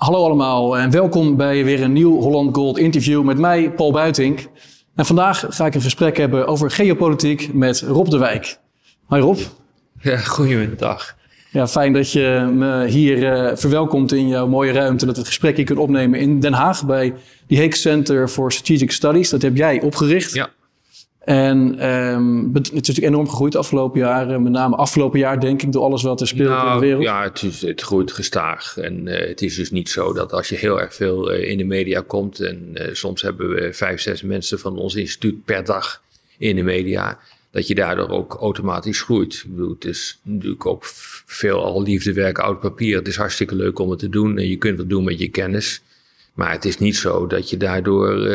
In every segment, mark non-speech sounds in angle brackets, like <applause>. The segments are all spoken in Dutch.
Hallo allemaal en welkom bij weer een nieuw Holland Gold interview met mij, Paul Buitink. En vandaag ga ik een gesprek hebben over geopolitiek met Rob de Wijk. Hoi Rob. Ja, goedemiddag. Ja, fijn dat je me hier uh, verwelkomt in jouw mooie ruimte. Dat we het gesprek hier kunnen opnemen in Den Haag bij die Hague Center for Strategic Studies. Dat heb jij opgericht. Ja. En um, het is natuurlijk enorm gegroeid de afgelopen jaren. Met name afgelopen jaar, denk ik, door alles wat er speelt nou, in de wereld. Ja, het, is, het groeit gestaag. En uh, het is dus niet zo dat als je heel erg veel uh, in de media komt. En uh, soms hebben we vijf, zes mensen van ons instituut per dag in de media. Dat je daardoor ook automatisch groeit. Ik bedoel, het is natuurlijk ook veel al liefdewerk, oud papier. Het is hartstikke leuk om het te doen. En je kunt wat doen met je kennis. Maar het is niet zo dat je daardoor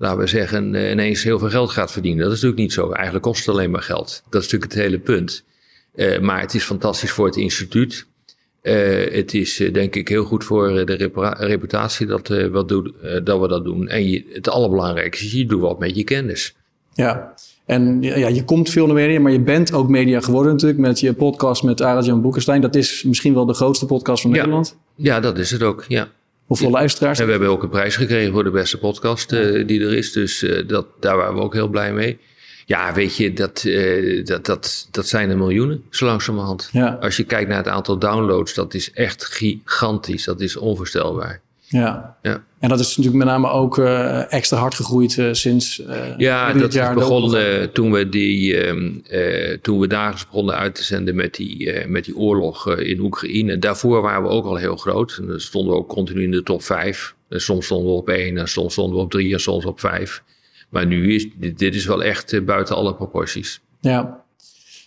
laten we zeggen, eh, ineens heel veel geld gaat verdienen. Dat is natuurlijk niet zo. Eigenlijk kost het alleen maar geld. Dat is natuurlijk het hele punt. Uh, maar het is fantastisch voor het instituut. Uh, het is denk ik heel goed voor de reputatie dat, wat doet, dat we dat doen. En je, het allerbelangrijkste is, je doet wat met je kennis. Ja, en ja, je komt veel naar media, maar je bent ook media geworden natuurlijk met je podcast met Arjan Boekenstein. Dat is misschien wel de grootste podcast van ja. Nederland. Ja, dat is het ook, ja. Hoeveel ja. luisteraars? En we hebben ook een prijs gekregen voor de beste podcast uh, die er is. Dus uh, dat, daar waren we ook heel blij mee. Ja, weet je, dat, uh, dat, dat, dat zijn er miljoenen, zo langzamerhand. Ja. Als je kijkt naar het aantal downloads, dat is echt gigantisch. Dat is onvoorstelbaar. Ja. ja. En dat is natuurlijk met name ook uh, extra hard gegroeid uh, sinds. Uh, ja, dat jaar is begonnen toen we, die, um, toen we dagelijks begonnen uit te zenden met die, met die oorlog in Oekraïne. Daarvoor waren we ook al heel groot. En dan stonden we ook continu in de top 5. En soms stonden we op 1, en soms stonden we op 3 en soms op 5. Maar nu is dit, dit is wel echt buiten alle proporties. Ja.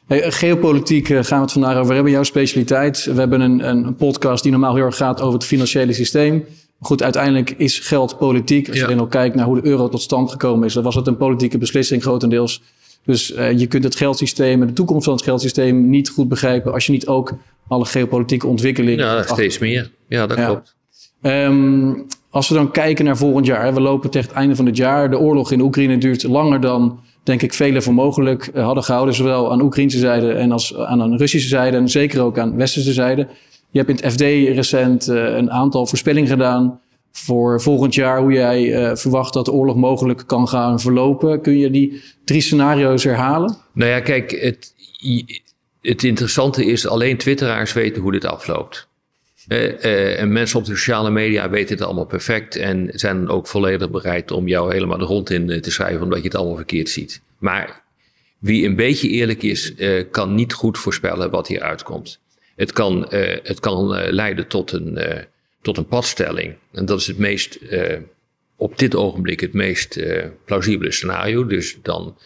Hey, geopolitiek gaan we het vandaag over hebben, jouw specialiteit. We hebben een, een podcast die normaal heel erg gaat over het financiële systeem. Goed, uiteindelijk is geld politiek. Als je alleen al kijkt naar hoe de euro tot stand gekomen is, dan was het een politieke beslissing grotendeels. Dus uh, je kunt het geldsysteem en de toekomst van het geldsysteem niet goed begrijpen als je niet ook alle geopolitieke ontwikkelingen. Ja, steeds meer. Ja, dat ja. klopt. Um, als we dan kijken naar volgend jaar, we lopen tegen het einde van het jaar. De oorlog in Oekraïne duurt langer dan, denk ik, velen voor mogelijk hadden gehouden. Zowel aan Oekraïnse zijde en als aan de Russische zijde. En zeker ook aan westerse zijde. Je hebt in het FD recent uh, een aantal voorspellingen gedaan voor volgend jaar, hoe jij uh, verwacht dat de oorlog mogelijk kan gaan verlopen. Kun je die drie scenario's herhalen? Nou ja, kijk, het, het interessante is, alleen twitteraars weten hoe dit afloopt. Uh, en mensen op de sociale media weten het allemaal perfect en zijn ook volledig bereid om jou helemaal de grond in te schrijven omdat je het allemaal verkeerd ziet. Maar wie een beetje eerlijk is, kan niet goed voorspellen wat hier uitkomt. Het kan, uh, het kan uh, leiden tot een, uh, tot een padstelling. En dat is het meest, op dit ogenblik het meest plausibele scenario. Dus dan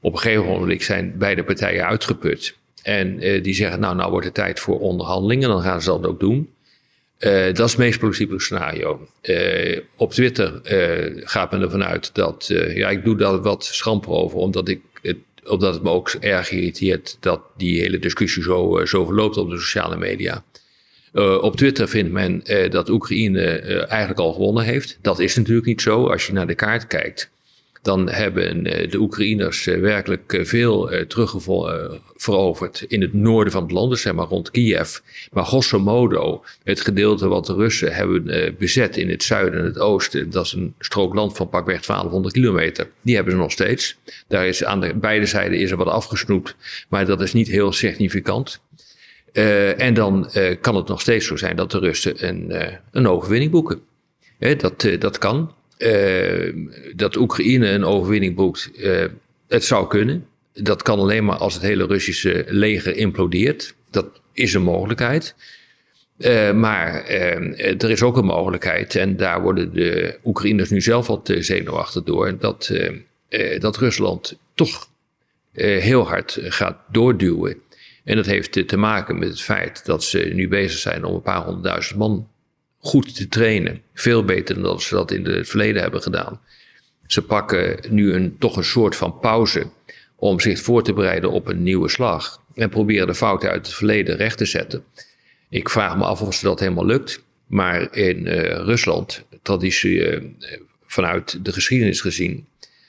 op een gegeven moment zijn beide partijen uitgeput. En die zeggen, nou, nou wordt het tijd voor onderhandelingen. Dan gaan ze dat ook doen. dat is het meest plausibele scenario. op Twitter gaat men ervan uit dat, ja, ik doe daar wat schamper over, omdat ik omdat het me ook erg irriteert dat die hele discussie zo, uh, zo verloopt op de sociale media. Uh, op Twitter vindt men uh, dat Oekraïne eigenlijk al gewonnen heeft. Dat is natuurlijk niet zo. Als je naar de kaart kijkt, dan hebben de Oekraïners werkelijk veel terugveroverd in het noorden van het land, dus zeg maar rond Kiev. Maar grosso modo, het gedeelte wat de Russen hebben bezet in het zuiden en het oosten, dat is een strook land van pakweg 1200 kilometer, die hebben ze nog steeds. Daar is aan de beide zijden is er wat afgesnoept, maar dat is niet heel significant. En dan kan het nog steeds zo zijn dat de Russen een, uh, een overwinning boeken. dat, dat kan. Dat Oekraïne een overwinning boekt, het zou kunnen. Dat kan alleen maar als het hele Russische leger implodeert. Dat is een mogelijkheid. maar er is ook een mogelijkheid, en daar worden de Oekraïners nu zelf wat zenuwachtig door, dat, dat Rusland toch heel hard gaat doorduwen en dat heeft te maken met het feit dat ze nu bezig zijn om een paar honderdduizend man goed te trainen. Veel beter dan ze dat in het verleden hebben gedaan. Ze pakken nu een, toch een soort van pauze om zich voor te bereiden op een nieuwe slag. En proberen de fouten uit het verleden recht te zetten. Ik vraag me af of ze dat helemaal lukt. Maar in uh, Rusland, traditie uh, vanuit de geschiedenis gezien,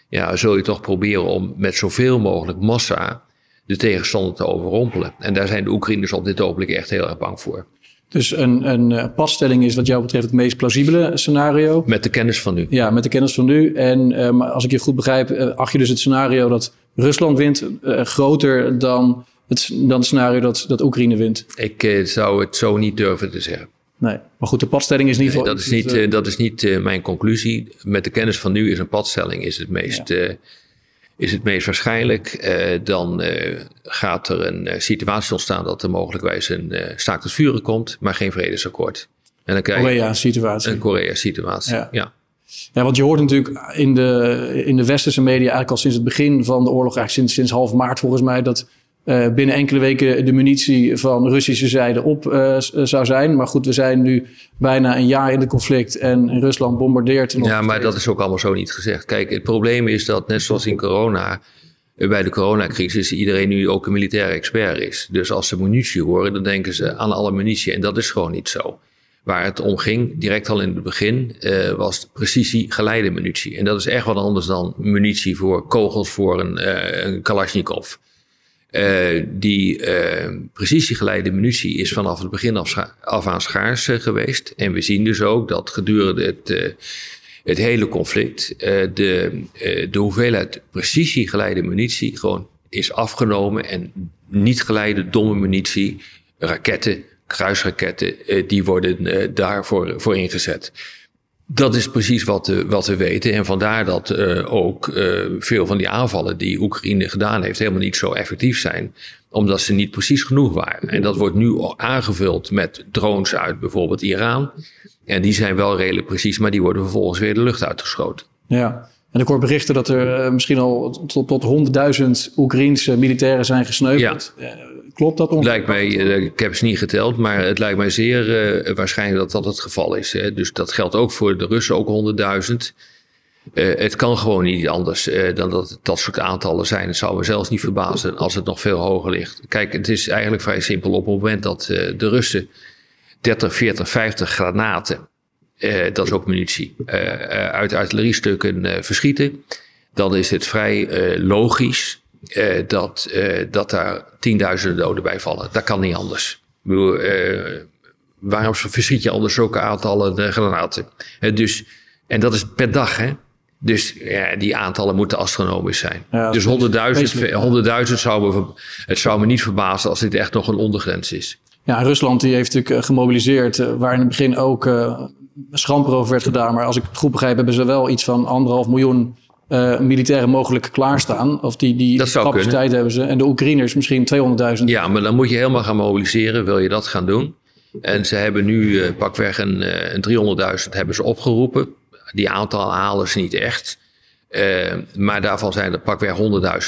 ja, zul je toch proberen om met zoveel mogelijk massa de tegenstander te overrompelen. En daar zijn de Oekraïners op dit ogenblik echt heel erg bang voor. Dus een, een padstelling is wat jou betreft het meest plausibele scenario. Met de kennis van nu. Ja, met de kennis van nu. En um, als ik je goed begrijp, acht je dus het scenario dat Rusland wint uh, groter dan het, dan het scenario dat, dat Oekraïne wint? Ik uh, zou het zo niet durven te zeggen. Nee, maar goed, de padstelling is niet... Nee, dat is niet, uh, dat is niet mijn conclusie. Met de kennis van nu is een padstelling is het meest... Ja is het meest waarschijnlijk. Uh, dan uh, gaat er een uh, situatie ontstaan dat er mogelijkwijs een staakt het vuren komt, maar geen vredesakkoord. En dan krijg je Korea-situatie. Een Korea-situatie, ja. ja. ja. want je hoort natuurlijk in de, in de westerse media eigenlijk al sinds het begin van de oorlog, eigenlijk sinds, sinds half maart volgens mij, dat uh, binnen enkele weken de munitie van Russische zijde op uh, zou zijn. Maar goed, we zijn nu bijna een jaar in het conflict en Rusland bombardeert. Ja, maar dat is ook allemaal zo niet gezegd. Kijk, het probleem is dat net zoals in corona, bij de coronacrisis, iedereen nu ook een militaire expert is. Dus als ze munitie horen, dan denken ze aan alle munitie. En dat is gewoon niet zo. Waar het om ging, direct al in het begin, uh, was precisie geleide munitie. En dat is echt wat anders dan munitie voor kogels voor een, een Kalashnikov. Uh, die uh, precisiegeleide munitie is vanaf het begin af, aan schaars uh, geweest. En we zien dus ook dat gedurende het, het hele conflict de, de hoeveelheid precisiegeleide munitie gewoon is afgenomen. En niet geleide domme munitie, raketten, kruisraketten, die worden daarvoor voor ingezet. Dat is precies wat, uh, wat we weten. En vandaar dat uh, ook uh, veel van die aanvallen die Oekraïne gedaan heeft, helemaal niet zo effectief zijn. Omdat ze niet precies genoeg waren. En dat wordt nu aangevuld met drones uit bijvoorbeeld Iran. En die zijn wel redelijk precies, maar die worden vervolgens weer de lucht uitgeschoten. Ja. En ik hoor berichten dat er misschien al tot, tot 100.000 Oekraïense militairen zijn gesneuveld. Ja. Klopt dat ongeveer? Eh, ik heb ze niet geteld, maar het lijkt mij zeer uh, waarschijnlijk dat dat het geval is. Hè. Dus dat geldt ook voor de Russen, ook 100.000. Uh, het kan gewoon niet anders dan dat dat soort aantallen zijn. Het zou me zelfs niet verbazen als het nog veel hoger ligt. Kijk, het is eigenlijk vrij simpel. Op het moment dat de Russen 30, 40, 50 granaten, dat is ook munitie, uit artilleriestukken verschieten, dan is het vrij logisch uh, dat, uh, dat daar tienduizenden doden bij vallen. Dat kan niet anders. Bedoel, uh, waarom verschiet je anders zulke aantallen granaten? dus, en dat is per dag, hè? Dus ja, die aantallen moeten astronomisch zijn. Ja, dus 100.000 100 zou me, het zou me niet verbazen als dit echt nog een ondergrens is. Ja, Rusland die heeft natuurlijk gemobiliseerd, waar in het begin ook schamper over werd gedaan. Maar als ik het goed begrijp, hebben ze wel iets van anderhalf miljoen uh, militairen mogelijk klaarstaan. Of die, die capaciteit kunnen. hebben ze. En de Oekraïners misschien 200.000. Ja, maar dan moet je helemaal gaan mobiliseren. Wil je dat gaan doen? En ze hebben nu uh, pakweg een, uh, een 300.000 hebben ze opgeroepen. Die aantal halen ze niet echt. Uh, maar daarvan zijn er pakweg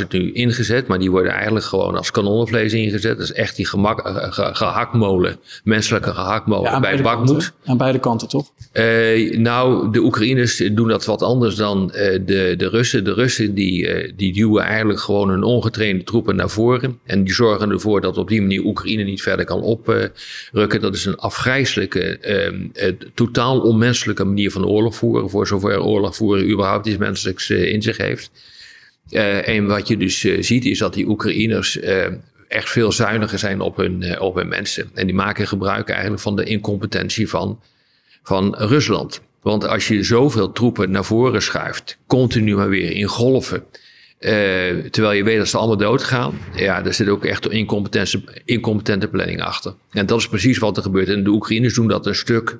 100.000 nu ingezet. Maar die worden eigenlijk gewoon als kanonnenvlees ingezet. Dat is echt die gemak, uh, gehaktmolen, menselijke gehaktmolen ja, bij Bakmoed. Aan beide kanten toch? Uh, nou, de Oekraïners doen dat wat anders dan de, de Russen. De Russen die, die duwen eigenlijk gewoon hun ongetrainde troepen naar voren. En die zorgen ervoor dat op die manier Oekraïne niet verder kan oprukken. Dat is een afgrijzelijke, ehm, totaal onmenselijke manier van oorlog voeren. Voor zover oorlog voeren überhaupt is menselijk eh, in zich heeft. Uh, en wat je dus uh, ziet is dat die Oekraïners echt veel zuiniger zijn op hun, op hun mensen. En die maken gebruik eigenlijk van de incompetentie van, van Rusland. Want als je zoveel troepen naar voren schuift, continu maar weer in golven. terwijl je weet dat ze allemaal doodgaan. Ja, daar zit ook echt incompetente, incompetente planning achter. En dat is precies wat er gebeurt. En de Oekraïners doen dat een stuk,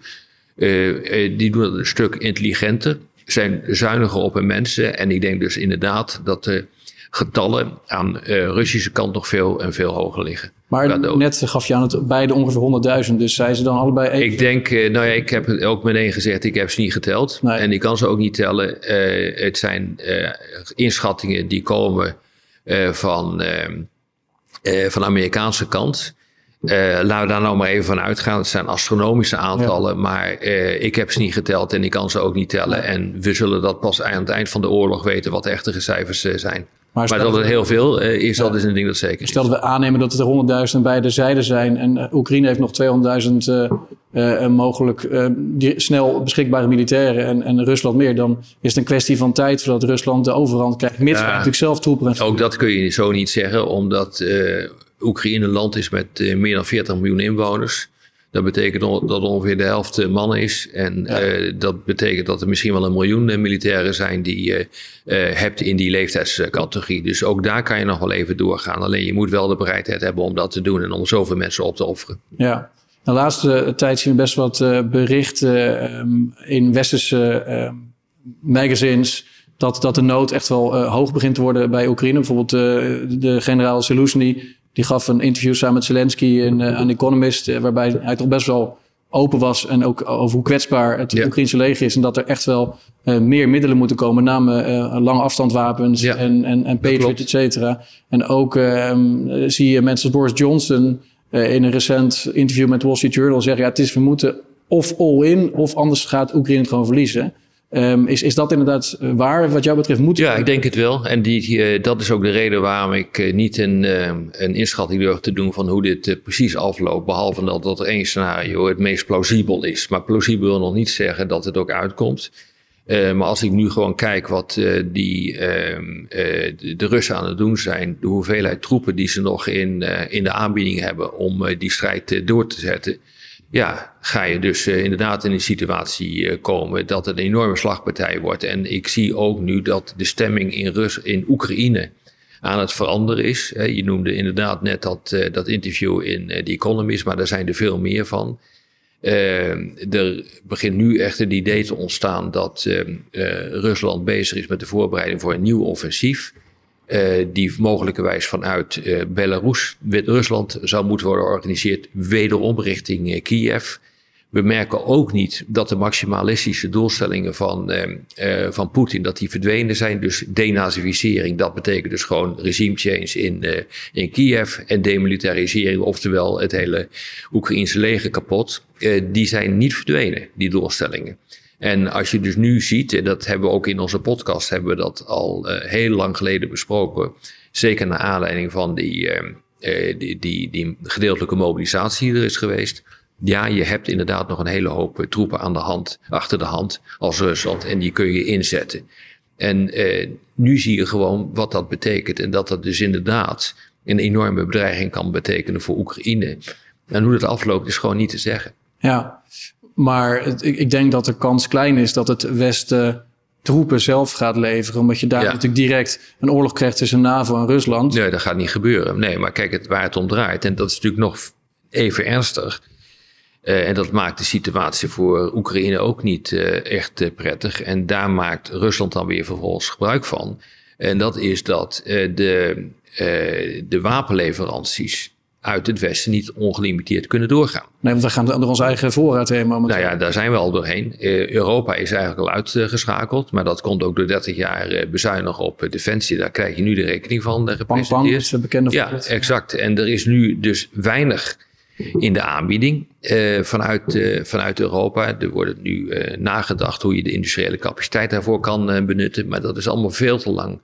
die doen dat een stuk intelligenter zijn zuiniger op hun mensen. En ik denk dus inderdaad dat de getallen aan de uh, Russische kant nog veel en veel hoger liggen. Maar net gaf je aan het beide ongeveer 100.000, dus zijn ze dan allebei even? Ik denk, uh, nou ja, ik heb het ook meteen gezegd, ik heb ze niet geteld. Nee. En ik kan ze ook niet tellen. Uh, het zijn uh, inschattingen die komen van, van de Amerikaanse kant. Uh, laten we daar nou maar even van uitgaan. Het zijn astronomische aantallen, ja. maar uh, ik heb ze niet geteld en ik kan ze ook niet tellen. En we zullen dat pas aan het eind van de oorlog weten wat de echte cijfers uh, zijn. Maar, maar dat het heel veel is, ja. dat is een ding dat zeker is. Stel dat we aannemen dat het er 100.000 beide zijden zijn en Oekraïne heeft nog 200.000 mogelijk snel beschikbare militairen en, en, Rusland meer, dan is het een kwestie van tijd voordat Rusland de overhand krijgt. Mits natuurlijk zelf troepen. Ook dat kun je zo niet zeggen, omdat Oekraïne een land is met uh, meer dan 40 miljoen inwoners. Dat betekent dat ongeveer de helft mannen is. En dat betekent dat er misschien wel een miljoen militairen zijn die je hebt in die leeftijdscategorie. Dus ook daar kan je nog wel even doorgaan. Alleen je moet wel de bereidheid hebben om dat te doen en om zoveel mensen op te offeren. Ja, de laatste tijd zien we best wat berichten ehm, in westerse ehm, magazines dat, dat de nood echt wel hoog begint te worden bij Oekraïne. Bijvoorbeeld de generaal Zelensky, die gaf een interview samen met Zelensky in, uh, aan Economist, waarbij hij toch best wel open was en ook over hoe kwetsbaar het ja. Oekraïnse leger is en dat er echt wel meer middelen moeten komen, met name lange afstandwapens ja. en, en, en Patriot, et cetera. En ook ehm, zie je mensen als Boris Johnson in een recent interview met Wall Street Journal zeggen, ja, het is, we moeten of all in, of anders gaat Oekraïne het gewoon verliezen. Um, is, is dat inderdaad eh, waar wat jou betreft? Moet ja, ik denk het wel. En die, uh, dat is ook de reden waarom ik uh, niet een, uh, een inschatting durf te doen van hoe dit precies afloopt. Behalve dat dat één scenario het meest plausibel is. Maar plausibel wil nog niet zeggen dat het ook uitkomt. maar als ik nu gewoon kijk wat die, ehm, de, de, Russen aan het doen zijn, de hoeveelheid troepen die ze nog in, in de aanbieding hebben om die strijd door te zetten ja, ga je dus uh, inderdaad in een situatie uh, komen dat het een enorme slagpartij wordt. En ik zie ook nu dat de stemming in, Rus in Oekraïne aan het veranderen is. je noemde inderdaad net dat, uh, dat interview in The Economist, maar daar zijn er veel meer van. er begint nu echt het idee te ontstaan dat Rusland bezig is met de voorbereiding voor een nieuw offensief. Uh, die mogelijkerwijs vanuit uh, Belarus, Wit-Rusland, zou moeten worden georganiseerd, wederom richting uh, Kiev. We merken ook niet dat de maximalistische doelstellingen van, van Poetin dat die verdwenen zijn. Dus denazificering, dat betekent dus gewoon regime change in, in Kiev en demilitarisering, oftewel het hele Oekraïnse leger kapot. die zijn niet verdwenen, die doelstellingen. En als je dus nu ziet, en dat hebben we ook in onze podcast, hebben we dat al uh, heel lang geleden besproken. Zeker naar aanleiding van die, uh, die, die, die, gedeeltelijke mobilisatie die er is geweest. Ja, je hebt inderdaad nog een hele hoop troepen aan de hand, achter de hand als Rusland. En die kun je inzetten. En nu zie je gewoon wat dat betekent. En dat dat dus inderdaad een enorme bedreiging kan betekenen voor Oekraïne. En hoe dat afloopt is gewoon niet te zeggen. Ja, maar ik, ik, denk dat de kans klein is dat het Westen troepen zelf gaat leveren. Omdat je daar natuurlijk direct een oorlog krijgt tussen NAVO en Rusland. Nee, dat gaat niet gebeuren. Nee, maar kijk, het, waar het om draait. En dat is natuurlijk nog even ernstig. Uh, en dat maakt de situatie voor Oekraïne ook niet uh, echt uh, prettig. En daar maakt Rusland dan weer vervolgens gebruik van. En dat is dat de, de wapenleveranties uit het Westen niet ongelimiteerd kunnen doorgaan. Nee, want we gaan door onze eigen voorraad heen momenteel. Nou ja, daar zijn we al doorheen. Uh, Europa is eigenlijk al uitgeschakeld, maar dat komt ook door 30 jaar uh, bezuinigen op uh, defensie. Daar krijg je nu de rekening van Bang, bang is een bekende Ja, exact. En er is nu dus weinig in de aanbieding vanuit, vanuit Europa. Er wordt nu nagedacht hoe je de industriële capaciteit daarvoor kan benutten, maar dat is allemaal veel te lang.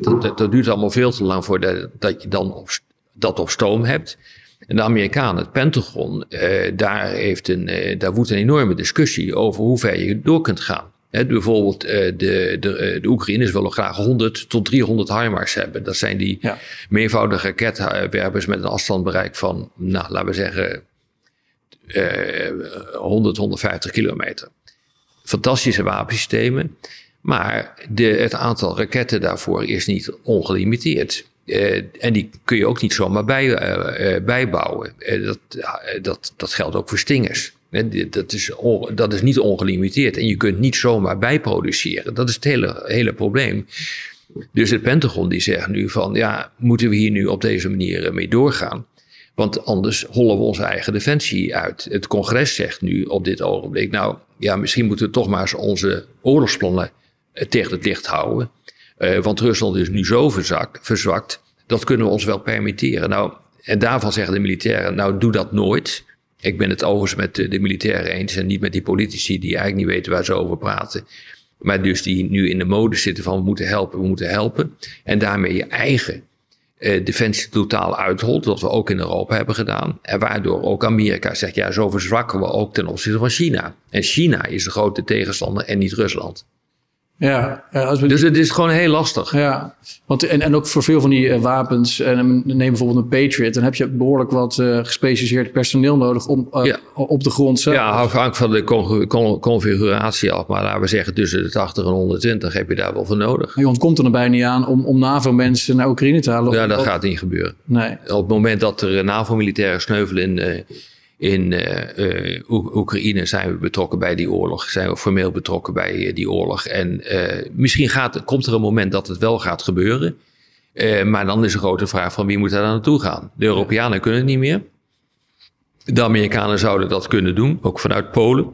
Dat, dat, duurt allemaal veel te lang voordat dat je dan op dat op stoom hebt. En de Amerikanen, het Pentagon, eh, daar, heeft een, eh, daar woedt een enorme discussie over hoe ver je door kunt gaan. He, bijvoorbeeld uh, de, de, eh, de Oekraïners willen graag 100 tot 300 HIMARS hebben. Dat zijn die ja. meervoudige raketwerpers met een afstandbereik van, nou, laten we zeggen, uh, 100, 150 kilometer. Fantastische wapensystemen, maar de, het aantal raketten daarvoor is niet ongelimiteerd. Uh, en die kun je ook niet zomaar bij, uh, uh, bijbouwen. dat, dat, dat geldt ook voor stingers. dat, is dat is niet ongelimiteerd. En je kunt niet zomaar bijproduceren. Dat is het hele, hele probleem. Dus het Pentagon die zegt nu van... ja, moeten we hier nu op deze manier mee doorgaan? Want anders hollen we onze eigen defensie uit. Het congres zegt nu op dit ogenblik... nou ja, misschien moeten we toch maar eens onze oorlogsplannen tegen het licht houden... Uh, want Rusland is nu zo verzwakt, dat kunnen we ons wel permitteren. Nou, en daarvan zeggen de militairen, nou doe dat nooit. Ik ben het overigens met de, de militairen eens en niet met die politici die eigenlijk niet weten waar ze over praten. Maar dus die nu in de mode zitten van we moeten helpen, we moeten helpen. En daarmee je eigen uh, defensie totaal uitholt, wat we ook in Europa hebben gedaan. En waardoor ook Amerika zegt, ja, zo verzwakken we ook ten opzichte van China. En China is de grote tegenstander en niet Rusland. Ja, dus het is gewoon heel lastig. Ja, want, en, en ook voor veel van die uh, wapens, en neem bijvoorbeeld een Patriot, dan heb je behoorlijk wat uh, gespecialiseerd personeel nodig om, uh, ja. op de grond zelf. Ja, afhankelijk van de con con configuratie af. Maar laten we zeggen, tussen de 80 en 120 heb je daar wel voor nodig. Je ontkomt er bijna niet aan om, om NAVO-mensen naar Oekraïne te halen. Ja, dat gaat niet gebeuren. Nee. Op het moment dat er NAVO-militairen sneuvelen in in uh, uh, Oekraïne zijn we betrokken bij die oorlog. Zijn we formeel betrokken bij uh, die oorlog. En misschien gaat, komt er een moment dat het wel gaat gebeuren. maar dan is de grote vraag van wie moet daar naartoe gaan. De Europeanen kunnen het niet meer. De Amerikanen zouden dat kunnen doen, ook vanuit Polen.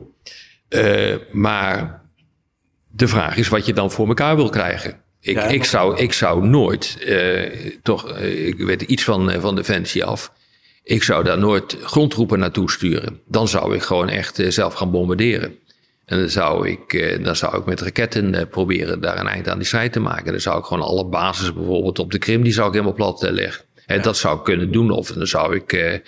maar de vraag is wat je dan voor elkaar wil krijgen. Ik, ik, zou, ik zou nooit, toch, ik weet iets van, van Defensie af ik zou daar nooit grondtroepen naartoe sturen. Dan zou ik gewoon echt eh, zelf gaan bombarderen. En dan zou ik, eh, dan zou ik met raketten eh, proberen daar een eind aan die strijd te maken. Dan zou ik gewoon alle bases bijvoorbeeld op de Krim, die zou ik helemaal plat leggen. En dat zou ik kunnen doen. Of dan zou ik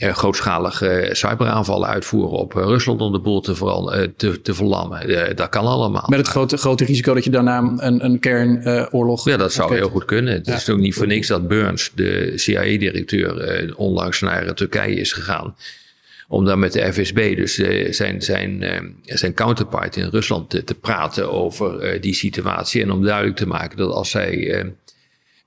grootschalige cyberaanvallen uitvoeren op uh, Rusland om de boel te, vooral, uh, te, te verlammen. dat kan allemaal. Met het grote, grote risico dat je daarna een, een kernoorlog... ja, dat zou heel goed kunnen. Het is ook niet voor niks dat Burns, de CIA-directeur, onlangs naar Turkije is gegaan. Om daar met de FSB, dus zijn, zijn, zijn counterpart in Rusland, te, te praten over die situatie. En om duidelijk te maken dat als zij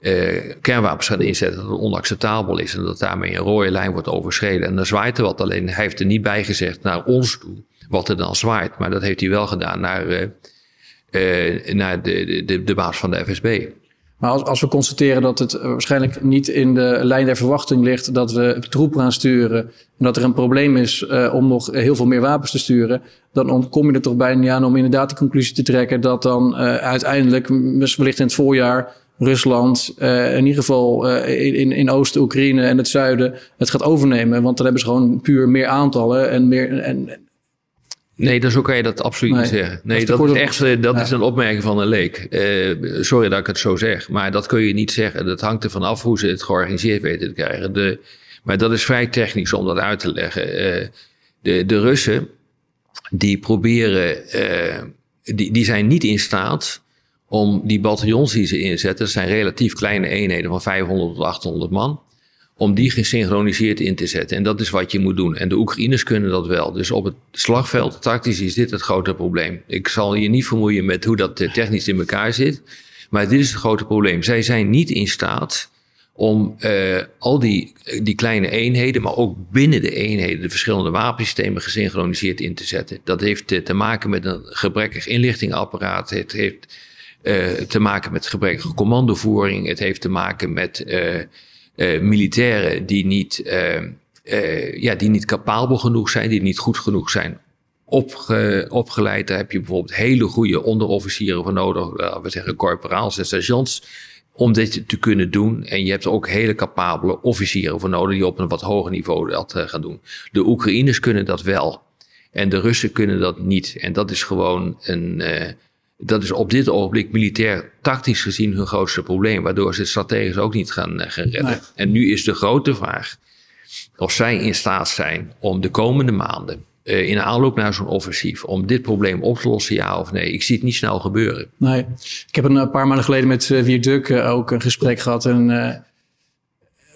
uh, kernwapens gaan inzetten, dat het onacceptabel is en dat daarmee een rode lijn wordt overschreden. En dan zwaait er wat, alleen hij heeft er niet bij gezegd naar ons toe wat er dan zwaait. Maar dat heeft hij wel gedaan naar, uh, naar de, de, de baas van de FSB. Maar als, als we constateren dat het waarschijnlijk niet in de lijn der verwachting ligt dat we troepen gaan sturen en dat er een probleem is uh, om nog heel veel meer wapens te sturen, dan ontkom je er toch bijna niet aan om inderdaad de conclusie te trekken dat dan uh, uiteindelijk, wellicht in het voorjaar, Rusland, uh, in ieder geval uh, in, in Oost-Oekraïne en het zuiden, het gaat overnemen. Want dan hebben ze gewoon puur meer aantallen en meer. En, Nee, dan zo kan je dat absoluut niet zeggen. Nee, dat, is echt uh, dat is een opmerking van een leek. Uh, sorry dat ik het zo zeg, maar dat kun je niet zeggen. Dat hangt ervan af hoe ze het georganiseerd weten te krijgen. De, maar dat is vrij technisch om dat uit te leggen. De, de Russen, die proberen, die, die zijn niet in staat om die bataljons die ze inzetten, dat zijn relatief kleine eenheden van 500 tot 800 man, om die gesynchroniseerd in te zetten. En dat is wat je moet doen. En de Oekraïners kunnen dat wel. Dus op het slagveld, tactisch, is dit het grote probleem. Ik zal je niet vermoeien met hoe dat eh, technisch in elkaar zit, maar dit is het grote probleem. Zij zijn niet in staat om uh, al die, die kleine eenheden, maar ook binnen de eenheden, de verschillende wapensystemen gesynchroniseerd in te zetten. Dat heeft te maken met een gebrekkig inlichtingapparaat. Het heeft te maken met gebrekkige commandovoering. Het heeft te maken met uh, uh, militairen die niet, ja, die niet capabel genoeg zijn, die niet goed genoeg zijn opge, opgeleid. Daar heb je bijvoorbeeld hele goede onderofficieren voor nodig, we zeggen corporaals en sergeants, om dit te kunnen doen. En je hebt ook hele capabele officieren voor nodig die op een wat hoger niveau dat gaan doen. De Oekraïners kunnen dat wel. En de Russen kunnen dat niet. En dat is gewoon een, dat is op dit ogenblik militair tactisch gezien hun grootste probleem, waardoor ze het strategisch ook niet gaan, uh, redden. En nu is de grote vraag of zij in staat zijn om de komende maanden uh, in aanloop naar zo'n offensief, om dit probleem op te lossen, ja of nee. Ik zie het niet snel gebeuren. Nee, ik heb een paar maanden geleden met uh, Wierduk ook een gesprek gehad en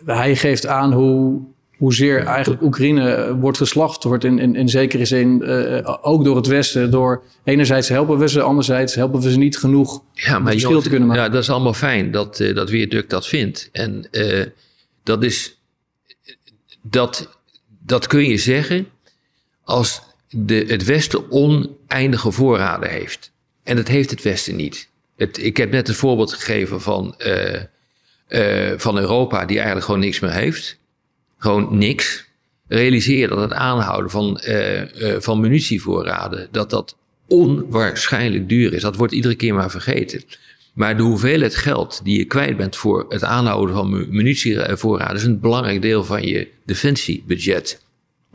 hij geeft aan hoe hoezeer eigenlijk Oekraïne wordt geslachtord. In, in, in zekere zin uh, ook door het Westen. Door enerzijds helpen we ze, anderzijds helpen we ze niet genoeg ja, maar verschil te kunnen maken. Ja, dat is allemaal fijn dat, uh, dat Weerduk dat vindt. En uh, dat is. Dat, dat kun je zeggen als de, het Westen oneindige voorraden heeft. En dat heeft het Westen niet. Het, ik heb net het voorbeeld gegeven van, van Europa, die eigenlijk gewoon niks meer heeft gewoon niks. Realiseer dat het aanhouden van, uh, van munitievoorraden, dat dat onwaarschijnlijk duur is. Dat wordt iedere keer maar vergeten. Maar de hoeveelheid geld die je kwijt bent voor het aanhouden van munitievoorraden is een belangrijk deel van je defensiebudget.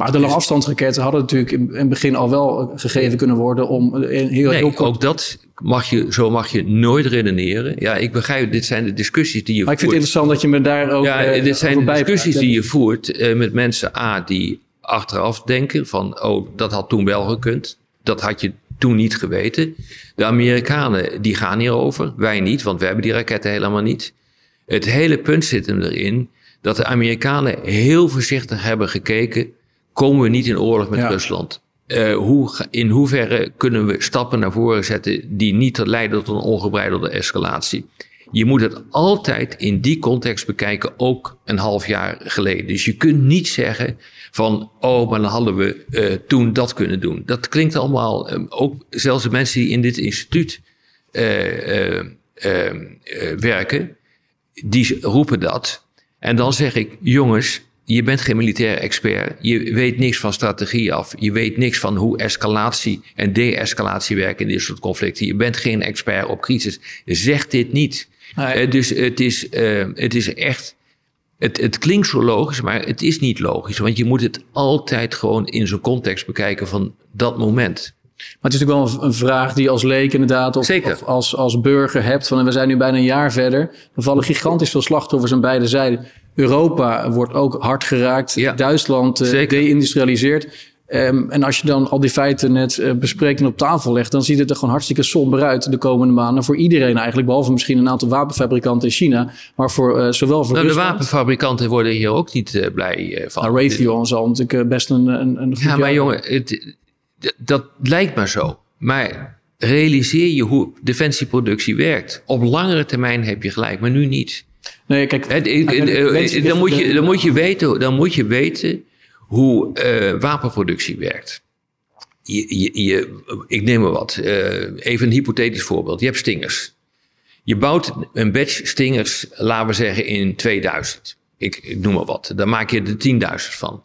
Maar de langafstandsraketten hadden natuurlijk in het begin al wel gegeven kunnen worden om heel, heel nee, ook dat mag je, zo mag je nooit redeneren. Ja, ik begrijp, dit zijn de discussies die je maar voert. Maar ik vind het interessant dat je me daar ook Ja, uh, dit zijn de discussies die je voert uh, met mensen A die achteraf denken van, oh, dat had toen wel gekund. Dat had je toen niet geweten. De Amerikanen die gaan hierover, wij niet, want we hebben die raketten helemaal niet. Het hele punt zit hem erin dat de Amerikanen heel voorzichtig hebben gekeken, komen we niet in oorlog met Rusland? Uh, hoe, in hoeverre kunnen we stappen naar voren zetten die niet leiden tot een ongebreidelde escalatie? Je moet het altijd in die context bekijken, ook een half jaar geleden. Dus je kunt niet zeggen van, oh, maar dan hadden we uh, toen dat kunnen doen. Dat klinkt allemaal, uh, ook zelfs de mensen die in dit instituut uh, werken, die roepen dat. En dan zeg ik, jongens, je bent geen militair expert. Je weet niks van strategie af. Je weet niks van hoe escalatie en de-escalatie werken in dit soort conflicten. Je bent geen expert op crisis. Zeg dit niet. Nee. dus het is, uh, het is echt. Het, het klinkt zo logisch, maar het is niet logisch. Want je moet het altijd gewoon in zo'n context bekijken van dat moment. Maar het is natuurlijk wel een, vraag die je als leek inderdaad, of, of, als, als burger hebt. Van, en we zijn nu bijna een jaar verder. Er vallen gigantisch veel slachtoffers aan beide zijden. Europa wordt ook hard geraakt. Ja, Duitsland deindustrialiseert. Um, en als je dan al die feiten net uh, bespreekt en op tafel legt, dan ziet het er gewoon hartstikke somber uit de komende maanden. Voor iedereen eigenlijk, behalve misschien een aantal wapenfabrikanten in China. Maar voor uh, zowel voor. Nou, de wapenfabrikanten worden hier ook niet uh, blij van. Nou, Raytheon zal natuurlijk best een. een, een ja, maar jongen, het, dat lijkt maar zo. Maar realiseer je hoe defensieproductie werkt. Op langere termijn heb je gelijk, maar nu niet. Nee, kijk, het, dan, moet je, dan, moet je weten, dan moet je weten hoe uh, wapenproductie werkt. Je, je, je, ik neem maar wat. Uh, even een hypothetisch voorbeeld. Je hebt stingers. Je bouwt een batch stingers, laten we zeggen, in 2000. Ik, ik noem maar wat. Dan maak je er 10.000 van.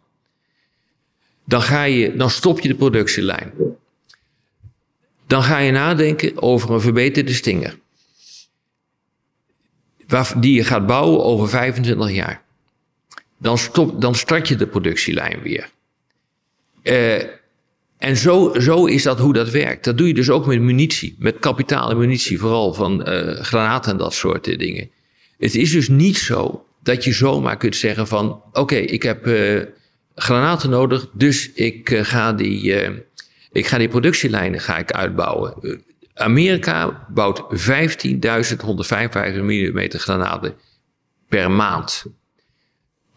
Dan, ga je, dan stop je de productielijn. Dan ga je nadenken over een verbeterde stinger. Die je gaat bouwen over 25 jaar dan, stop, dan start je de productielijn weer. Uh, en zo, zo is dat hoe dat werkt. Dat doe je dus ook met munitie, met kapitale munitie, vooral van uh, granaten en dat soort dingen. Het is dus niet zo dat je zomaar kunt zeggen van, oké, ik heb granaten nodig, dus ik, ga die, ik ga die productielijnen ga ik uitbouwen. Amerika bouwt 15.155 mm granaten per maand.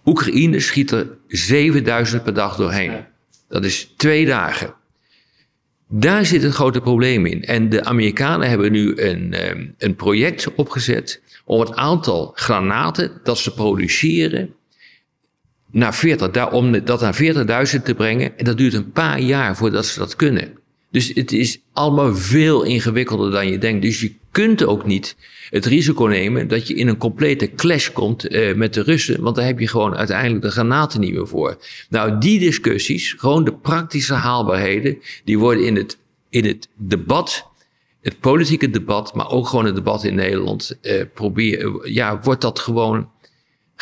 Oekraïne schiet er 7000 per dag doorheen. Dat is twee dagen. Daar zit een grote probleem in. En de Amerikanen hebben nu een, ehm, een project opgezet om het aantal granaten dat ze produceren naar 40, om dat naar 40.000 te brengen. En dat duurt een paar jaar voordat ze dat kunnen. Dus het is allemaal veel ingewikkelder dan je denkt. Dus je kunt ook niet het risico nemen dat je in een complete clash komt uh, met de Russen. Want daar heb je gewoon uiteindelijk de granaten niet meer voor. Nou, die discussies, gewoon de praktische haalbaarheden, die worden in het, in het debat het politieke debat, maar ook gewoon het debat in Nederland, uh, probeer, ja, wordt dat gewoon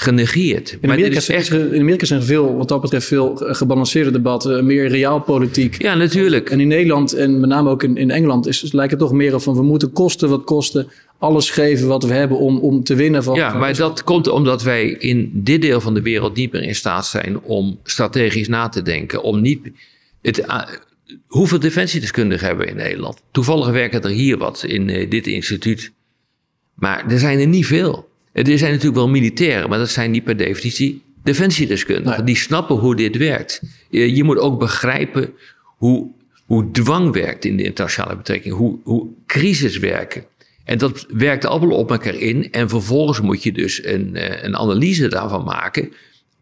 genegeerd. In Amerika, is echt... in Amerika zijn veel, wat dat betreft, veel gebalanceerde debatten, meer realpolitiek. Ja, natuurlijk. En in Nederland en met name ook in, in Engeland is, lijkt het toch meer van we moeten kosten wat kosten, alles geven wat we hebben om, om te winnen. Van, ja, maar dat komt omdat wij in dit deel van de wereld niet meer in staat zijn om strategisch na te denken. Om niet. Het, uh, hoeveel defensiedeskundigen hebben we in Nederland? Toevallig werken er hier wat in uh, dit instituut. Maar er zijn er niet veel. Er zijn natuurlijk wel militairen, maar dat zijn niet per definitie defensiedeskundigen. Die snappen hoe dit werkt. Je, je, moet ook begrijpen hoe, hoe dwang werkt in de internationale betrekking, hoe, hoe crisis werken. En dat werkt allemaal op elkaar in. En vervolgens moet je dus een, eh, een analyse daarvan maken.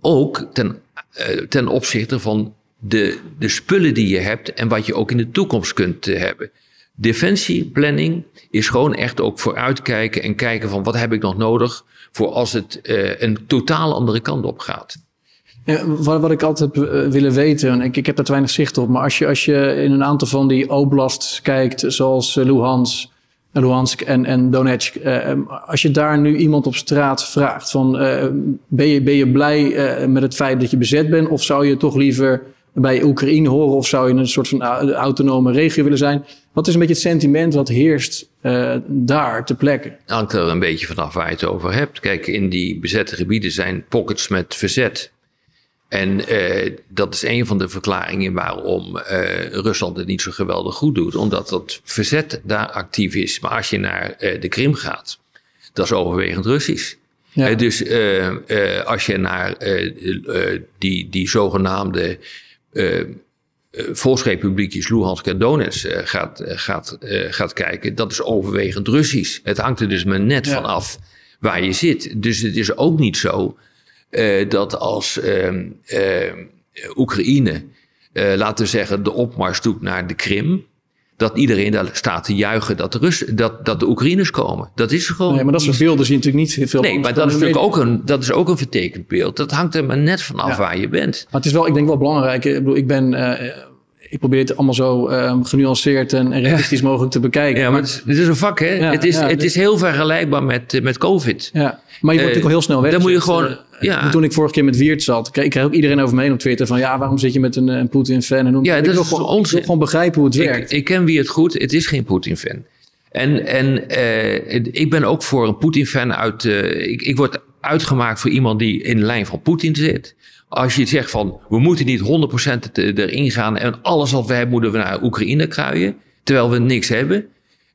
Ook ten, eh, ten opzichte van de, de spullen die je hebt en wat je ook in de toekomst kunt eh, hebben. Defensieplanning is gewoon echt ook vooruitkijken en kijken van wat heb ik nog nodig voor als het uh, een totaal andere kant op gaat. Ja, wat, wat, ik altijd heb uh, willen weten, en ik, ik heb daar weinig zicht op, maar als je, als je in een aantal van die oblasts kijkt, zoals uh, Luhansk, Luhansk en, en Donetsk, als je daar nu iemand op straat vraagt van ben, je, ben je blij met het feit dat je bezet bent of zou je toch liever bij Oekraïne horen of zou je een soort van autonome regio willen zijn? Wat is een beetje het sentiment wat heerst uh, daar te plekke? Hangt er een beetje vanaf waar je het over hebt. Kijk, in die bezette gebieden zijn pockets met verzet. En uh, dat is een van de verklaringen waarom uh, Rusland het niet zo geweldig goed doet. Omdat dat verzet daar actief is. Maar als je naar de Krim gaat, dat is overwegend Russisch. Ja. dus als je naar die, die zogenaamde volksrepubliekjes Luhansk en Donetsk gaat, gaat, gaat kijken, dat is overwegend Russisch. Het hangt er dus maar net ja. van af waar je zit. Dus het is ook niet zo uh, dat als uh, uh, Oekraïne, eh, laten we zeggen, de opmars doet naar de Krim, dat iedereen daar staat te juichen dat de, Rus, dat, dat de Oekraïners komen. Dat is gewoon. Nee, maar dat soort beelden zie je natuurlijk niet veel. Nee, maar dat is natuurlijk ook een, dat is ook een vertekend beeld. Dat hangt er maar net vanaf ja. waar je bent. Maar het is wel, ik denk wel belangrijk. Ik bedoel, ik ben. Uh, ik probeer het allemaal zo um, genuanceerd en realistisch mogelijk te bekijken. Ja, maar het is, het is een vak, hè? Ja, het is, het is heel vergelijkbaar met, met COVID. Ja, maar je wordt natuurlijk al heel snel weg. Dan moet je gewoon ja. Toen ik vorige keer met Wiert zat, kreeg ik ook iedereen over me heen op Twitter van ja, waarom zit je met een, een Poetin-fan? En ja, dat is gewoon, ons. Ik gewoon begrijpen hoe het ik, werkt. Ik ken Wiert goed, het is geen Poetin-fan. En, en uh, ik ben ook voor een Poetin-fan uit. Ik, ik word uitgemaakt voor iemand die in de lijn van Poetin zit. Als je zegt van we moeten niet 100% erin gaan en alles wat we hebben moeten we naar Oekraïne kruien, terwijl we niks hebben.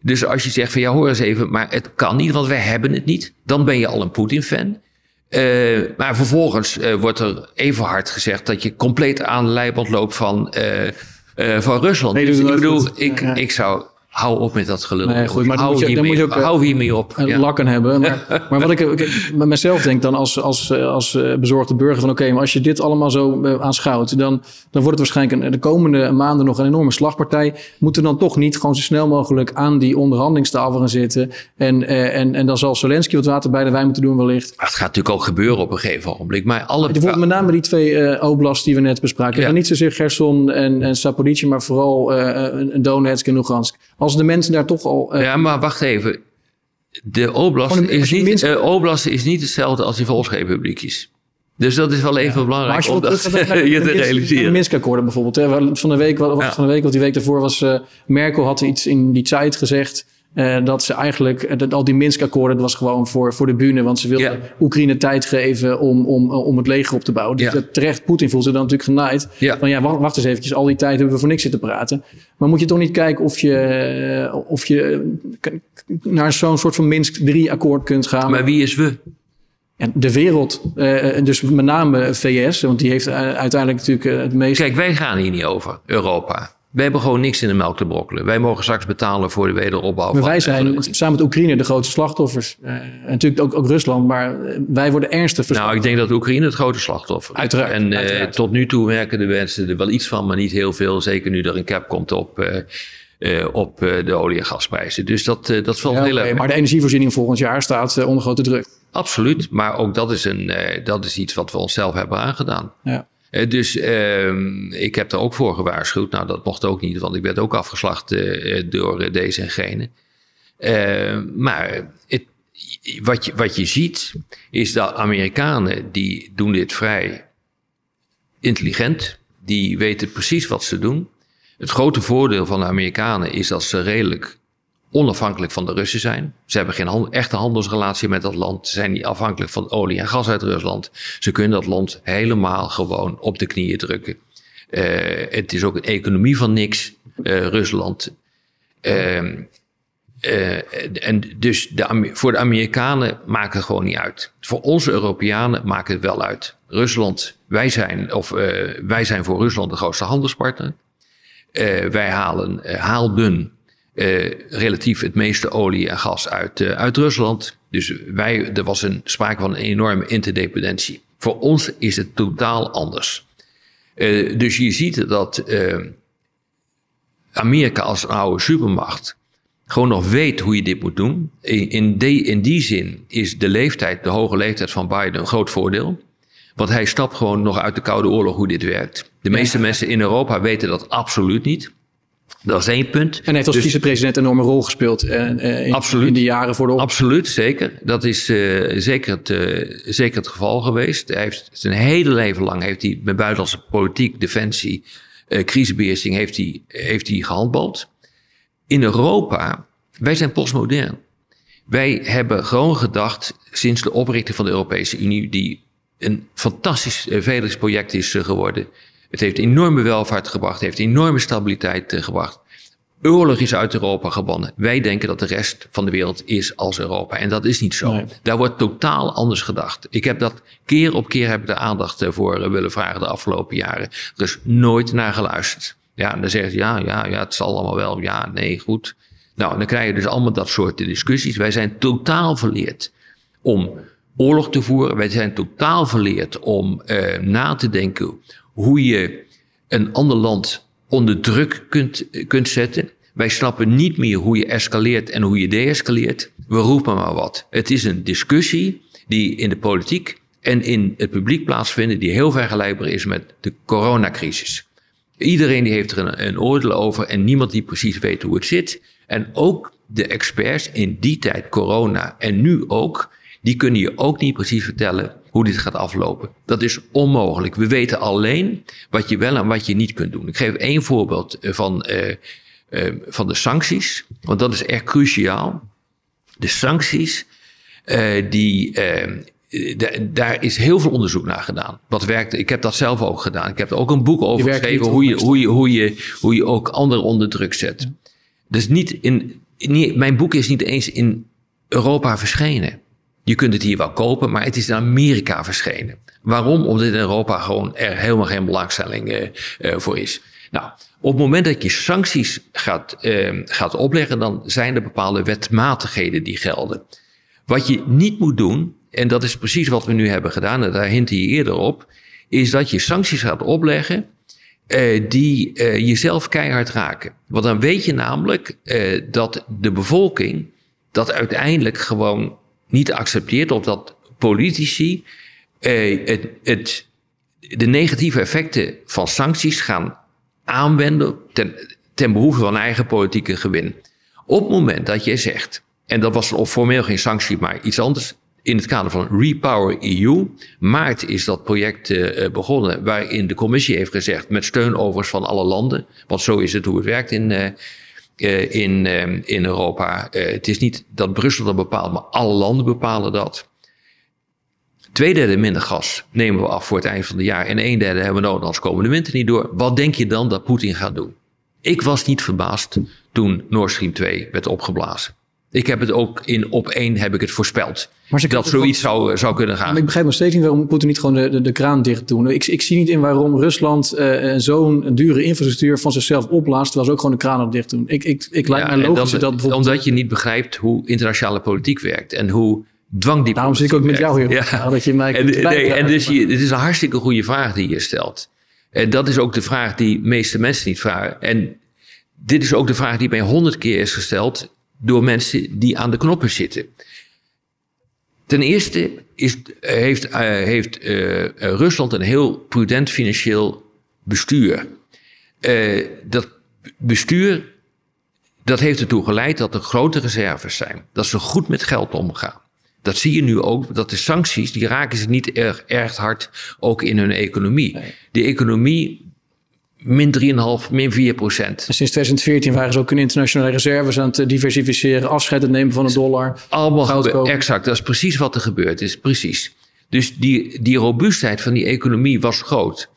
Dus als je zegt van ja, hoor eens even, maar het kan niet, want wij hebben het niet, dan ben je al een Poetin-fan. Uh, maar vervolgens uh, wordt er even hard gezegd dat je compleet aan de leiband loopt van, uh, van Rusland. Nee, dus ik bedoel, ik, Ja. ik zou. Hou op met dat gelul. Nee, goed, maar dan hou, moet je- dan hiermee, moet je ook, hou hiermee op. Ja. lakken hebben. Maar, <laughs> maar wat ik, ik met mezelf denk dan als, als, als eh, bezorgde burger van oké, maar als je dit allemaal zo eh, aanschouwt, dan, dan wordt het waarschijnlijk een, de komende maanden nog een enorme slagpartij. Moeten we dan toch niet gewoon zo snel mogelijk aan die onderhandelingstafel gaan zitten? En, eh, en, en dan zal Zelensky wat water bij de wijn moeten doen wellicht. Maar het gaat natuurlijk ook gebeuren op een gegeven ogenblik. Maar alle. Bijvoorbeeld met name die twee eh oblasts die we net bespraken. Ja. En niet zozeer Gerson en, en maar vooral eh Donetsk en Lugansk. Als de mensen daar toch al... eh, Ja, maar wacht even. De oblast, een- is niet, minst- eh, oblast is niet hetzelfde als die volksrepubliekjes. Dus dat is wel even belangrijk als je om dat <laughs> je te Minsk- realiseren. De Minsk-akkoorden bijvoorbeeld. Hè. Van de week, wat, Ja. van de week, wat die week daarvoor was, eh, Merkel had iets in die tijd gezegd. Eh, dat ze eigenlijk, eh, dat al die Minsk-akkoorden, dat was gewoon voor, voor de bühne. Want ze wilden. Oekraïne tijd geven om, om, om het leger op te bouwen. Dus terecht, Poetin voelt zich dan natuurlijk genaaid. Van ja, wacht, wacht eens eventjes, al die tijd hebben we voor niks zitten praten. Maar moet je toch niet kijken of je, eh, of je eh, naar zo'n soort van Minsk 3-akkoord kunt gaan. Maar wie is we? En de wereld, eh, dus met name VS, want die heeft eh, uiteindelijk natuurlijk eh, het meest... Kijk, wij gaan hier niet over, Europa. Wij hebben gewoon niks in de melk te brokkelen. Wij mogen straks betalen voor de wederopbouw. Maar van- wij zijn samen met Oekraïne de grootste slachtoffers. Eh, en natuurlijk ook, ook Rusland, maar eh, wij worden ernstig verslagen. Nou, ik denk dat Oekraïne het grote slachtoffer is. Uiteraard, En eh, uiteraard. tot nu toe merken de mensen er wel iets van, maar niet heel veel. Zeker nu er een cap komt op, op de olie- en gasprijzen. Dus dat, dat valt Ja, heel erg maar de energievoorziening volgend jaar staat onder grote druk. Absoluut, maar ook dat is, een, dat is iets wat we onszelf hebben aangedaan. Ja. Eh, dus ehm, ik heb er ook voor gewaarschuwd. Nou, dat mocht ook niet, want ik werd ook afgeslacht eh, door eh, deze en gene. Eh, maar het, wat, je, wat je ziet, is dat Amerikanen die doen dit vrij intelligent. Die weten precies wat ze doen. Het grote voordeel van de Amerikanen is dat ze redelijk onafhankelijk van de Russen zijn. Ze hebben geen echte handelsrelatie met dat land. Ze zijn niet afhankelijk van olie en gas uit Rusland. Ze kunnen dat land helemaal gewoon op de knieën drukken. Eh, het is ook een economie van niks, eh, Rusland. Ehm, eh, en dus de, voor de Amerikanen maakt het gewoon niet uit. Voor onze Europeanen maakt het wel uit. Rusland, wij zijn, of, wij zijn voor Rusland de grootste handelspartner. Wij halen, haalden relatief het meeste olie en gas uit, eh, uit Rusland. Dus wij, er was een, sprake van een enorme interdependentie. Voor ons is het totaal anders. Eh, dus je ziet dat eh, Amerika als een oude supermacht gewoon nog weet hoe je dit moet doen. In, in, die, in die zin is de leeftijd, de hoge leeftijd van Biden een groot voordeel. Want hij stapt gewoon nog uit de Koude Oorlog hoe dit werkt. De meeste mensen in Europa weten dat absoluut niet. Dat is één punt. En hij heeft als Dus- vicepresident een enorme rol gespeeld eh, eh, in, Absoluut. in de jaren voor de op. Absoluut, zeker. Dat is eh, zeker, het, zeker het geval geweest. Hij heeft zijn hele leven lang heeft hij met buitenlandse politiek, defensie, eh crisisbeheersing heeft hij, heeft hij gehandbald. In Europa, wij zijn postmodern. Wij hebben gewoon gedacht, sinds de oprichting van de Europese Unie, die een fantastisch vredesproject is geworden. Het heeft enorme welvaart gebracht, heeft enorme stabiliteit gebracht. Oorlog is uit Europa gebannen. Wij denken dat de rest van de wereld is als Europa. En dat is niet zo. Daar wordt totaal anders gedacht. Ik heb dat keer op keer heb ik de aandacht voor willen vragen de afgelopen jaren. Er is nooit naar geluisterd. Ja, en dan zeggen ze ja, ja, ja, het zal allemaal wel. Ja, nee, goed. Nou, dan krijg je dus allemaal dat soort discussies. Wij zijn totaal verleerd om oorlog te voeren. Wij zijn totaal verleerd om uh, na te denken hoe je een ander land onder druk kunt, kunt zetten. Wij snappen niet meer hoe je escaleert en hoe je deescaleert. We roepen maar wat. Het is een discussie die in de politiek en in het publiek plaatsvindt, die heel vergelijkbaar is met de coronacrisis. Iedereen die heeft er een, een oordeel over en niemand die precies weet hoe het zit. En ook de experts in die tijd, corona en nu ook, die kunnen je ook niet precies vertellen hoe dit gaat aflopen. Dat is onmogelijk. We weten alleen wat je wel en wat je niet kunt doen. Ik geef één voorbeeld eh, van, uh, uh, van de sancties, want dat is echt cruciaal. De sancties, uh, die, daar is heel veel onderzoek naar gedaan. Wat werkt, ik heb dat zelf ook gedaan. Ik heb er ook een boek over geschreven hoe je, hoe, je, hoe, je, hoe je ook anderen onder druk zet. Dus niet in, niet, mijn boek is niet eens in Europa verschenen. Je kunt het hier wel kopen, maar het is in Amerika verschenen. Waarom? Omdat in Europa gewoon er helemaal geen belangstelling uh, uh, voor is. Nou, op het moment dat je sancties gaat, uh, gaat opleggen, dan zijn er bepaalde wetmatigheden die gelden. Wat je niet moet doen, en dat is precies wat we nu hebben gedaan, en daar hint je eerder op, is dat je sancties gaat opleggen die jezelf keihard raken. Want dan weet je namelijk dat de bevolking dat uiteindelijk gewoon niet accepteert of dat politici eh, het, het, de negatieve effecten van sancties gaan aanwenden ten, ten behoeve van eigen politieke gewin. Op het moment dat je zegt, en dat was formeel geen sanctie, maar iets anders, in het kader van Repower EU. Maart is dat project uh, begonnen, waarin de commissie heeft gezegd, met steun overigens van alle landen, want zo is het hoe het werkt in, uh, uh, in, uh, in Europa. Uh, het is niet dat Brussel dat bepaalt, maar alle landen bepalen dat. Tweederde minder gas nemen we af voor het eind van het jaar. En een derde hebben we nodig, anders komen de winter niet door. Wat denk je dan dat Poetin gaat doen? Ik was niet verbaasd toen Nord Stream 2 werd opgeblazen. Ik heb het ook in op één heb ik het voorspeld. Maar dat zoiets zou, zou kunnen gaan. Maar ik begrijp nog steeds niet waarom Poetin niet gewoon de, de, de kraan dicht doen. Ik, ik zie niet in waarom Rusland uh, zo'n dure infrastructuur van zichzelf opblaast, terwijl ze ook gewoon de kraan op dicht doen. Ik, ik, ik lijkt ja, mij logisch dat, dat bijvoorbeeld... Omdat je niet begrijpt hoe internationale politiek werkt en hoe dwangdiplomatie Daarom zit ik ook met jou hier. Ja. Dat je mij en, nee, en dus je, het is een hartstikke goede vraag die je stelt. En dat is ook de vraag die de meeste mensen niet vragen. En dit is ook de vraag die mij honderd keer is gesteld door mensen die aan de knoppen zitten. Ten eerste is, heeft, uh, heeft uh, Rusland een heel prudent financieel bestuur. Uh, dat bestuur dat heeft ertoe geleid dat er grote reserves zijn. Dat ze goed met geld omgaan. Dat zie je nu ook, dat de sancties, die raken ze niet erg, erg hard ook in hun economie. Nee. De economie min 3,5, min 4 procent. sinds 2014 waren ze ook hun internationale reserves aan het eh, diversificeren, afscheid nemen van de dollar. Allemaal exact, dat is precies wat er gebeurd is, precies. Dus die, die robuustheid van die economie was groot.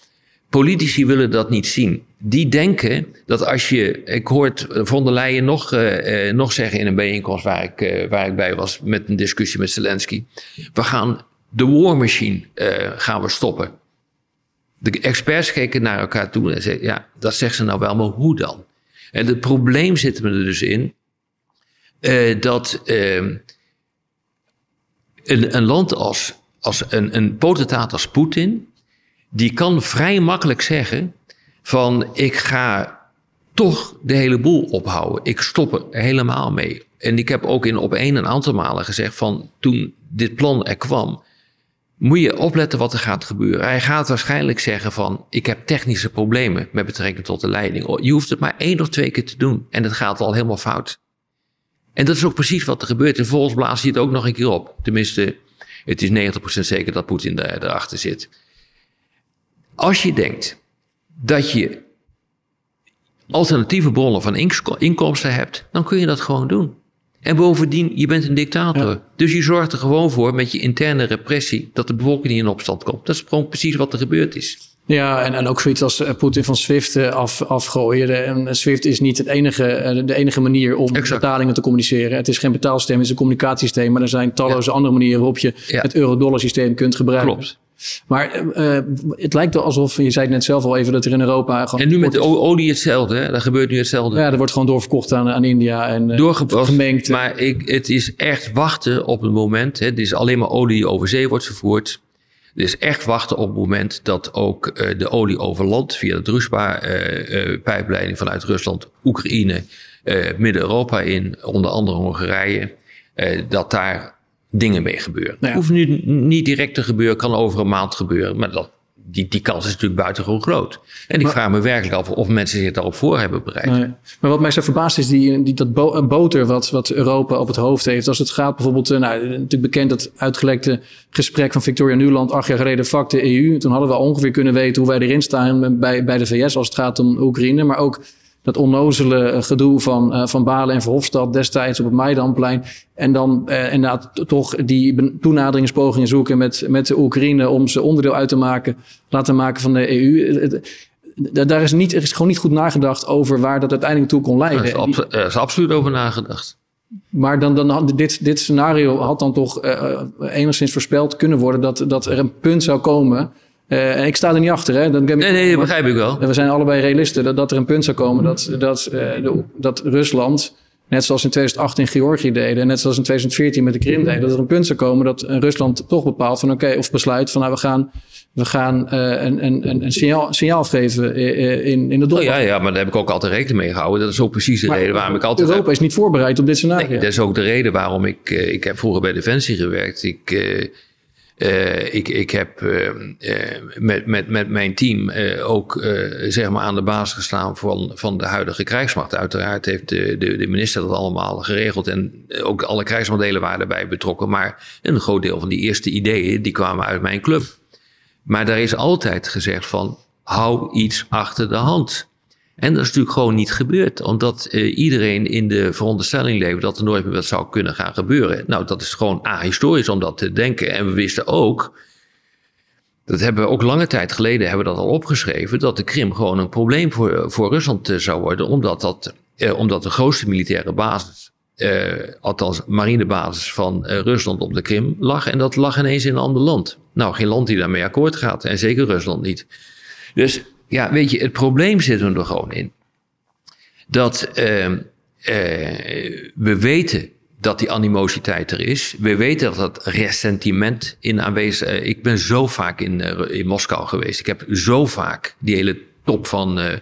Politici willen dat niet zien. Die denken dat als je. Ik hoort von der Leyen nog, uh, nog zeggen in een bijeenkomst waar ik, uh, waar ik bij was met een discussie met Zelensky. We gaan de war machine gaan we stoppen. De experts keken naar elkaar toe en zeiden: Ja, dat zegt ze nou wel, maar hoe dan? En het probleem zit er dus in uh, dat uh, een, een, land als, als een, een potentaat als Poetin, die kan vrij makkelijk zeggen: van ik ga toch de hele boel ophouden. Ik stop er helemaal mee. En ik heb ook in op één een aantal malen gezegd van toen dit plan er kwam, moet je opletten wat er gaat gebeuren. Hij gaat waarschijnlijk zeggen van, ik heb technische problemen met betrekking tot de leiding. Je hoeft het maar één of twee keer te doen en het gaat al helemaal fout. En dat is ook precies wat er gebeurt. En volgens blaast hij het ook nog een keer op. Tenminste, het is 90% zeker dat Poetin erachter zit. Als je denkt dat je alternatieve bronnen van inkomsten hebt, dan kun je dat gewoon doen. En bovendien, je bent een dictator. Dus je zorgt er gewoon voor met je interne repressie dat de bevolking niet in opstand komt. Dat is gewoon precies wat er gebeurd is. Ja, en, en ook zoiets als eh, Poetin van SWIFT eh, af, afgooien. En SWIFT is niet het enige, eh, de enige manier om Exact. betalingen te communiceren. Het is geen betaalsysteem, het is een communicatiesysteem. Maar er zijn talloze andere manieren waarop je Ja. het euro-dollar systeem kunt gebruiken. Klopt. Maar eh, het lijkt wel alsof, je zei het net zelf al even, dat er in Europa gewoon... En nu met de olie hetzelfde. Hè? Daar gebeurt nu hetzelfde. Ja, er wordt gewoon doorverkocht aan, aan India en eh, doorgebracht. gemengd. Maar ik, het is echt wachten op het moment. Hè, het is alleen maar olie die over zee wordt vervoerd. Het is echt wachten op het moment dat ook eh, de olie over land via de Druzhba-pijpleiding vanuit Rusland, Oekraïne, Midden-Europa in, onder andere Hongarije, dat daar dingen mee gebeuren. Ja. Hoeft nu niet direct te gebeuren, kan over een maand gebeuren, maar dat, die, die kans is natuurlijk buitengewoon groot. En ik Maar- vraag me werkelijk af of mensen zich daarop voor hebben bereid. Nee. Maar wat mij zo verbaast is die, die, dat boter wat, wat Europa op het hoofd heeft. Als het gaat bijvoorbeeld, eh, nou, natuurlijk bekend dat uitgelekte gesprek van Victoria Nuland acht jaar geleden vak de EU. Toen hadden we ongeveer kunnen weten hoe wij erin staan bij, bij de VS als het gaat om Oekraïne. Maar ook dat onnozele eh, gedoe van, eh, van Balen en Verhofstadt destijds op het Maidanplein. En dan eh, inderdaad toch die toenaderingspogingen zoeken met, met de Oekraïne om ze onderdeel uit te maken, laten maken van de EU. Het- daar is, niet, er is gewoon niet goed nagedacht over waar dat uiteindelijk toe kon leiden. is, abso- er is absoluut over nagedacht. Maar dan, dan had dit, dit scenario had dan toch enigszins voorspeld kunnen worden dat, dat er een punt zou komen. En ik sta er niet achter, hè? Dat, Nee, nee, dat begrijp ik wel. we zijn allebei realisten dat, dat er een punt zou komen dat, dat, eh, de, dat Rusland, net zoals in 2008 in Georgië deden, en net zoals in 2014 met de Krim deden, dat er een punt zou komen dat Rusland toch bepaalt van oké, of besluit van nou we gaan, we gaan eh, een, een, een, een signaal, signaal eh, in, in de Oh, dollar. ja, ja, maar daar heb ik ook altijd rekening mee gehouden. Dat is ook precies de Maar reden waarom ik altijd... Europa is niet voorbereid op dit scenario. Nee, dat is ook de reden waarom ik... ik heb vroeger bij Defensie gewerkt. Ik, eh, ik, ik heb eh, eh, met, met, met mijn team eh, ook zeg maar aan de basis gestaan van, van de huidige krijgsmacht. Uiteraard heeft de, de, de minister dat allemaal geregeld. En ook alle krijgsmodellen waren erbij betrokken. Maar een groot deel van die eerste ideeën die kwamen uit mijn club. Maar daar is altijd gezegd van, hou iets achter de hand. En dat is natuurlijk gewoon niet gebeurd, omdat eh, iedereen in de veronderstelling leefde dat er nooit meer wat zou kunnen gaan gebeuren. Nou, dat is gewoon ahistorisch om dat te denken. En we wisten ook, dat hebben we ook lange tijd geleden hebben we dat al opgeschreven, dat de Krim gewoon een probleem voor, voor Rusland eh, zou worden, omdat, dat, eh, omdat de grootste militaire basis, eh, althans marinebasis van eh, Rusland op de Krim lag. En dat lag ineens in een ander land. Nou, geen land die daarmee akkoord gaat, en zeker Rusland niet. Dus ja, weet je, het probleem zit er gewoon in. Dat eh, eh, we weten dat die animositeit er is. We weten dat dat ressentiment in aanwezig is. ik ben zo vaak in, eh, in Moskou geweest. Ik heb zo vaak die hele top van eh,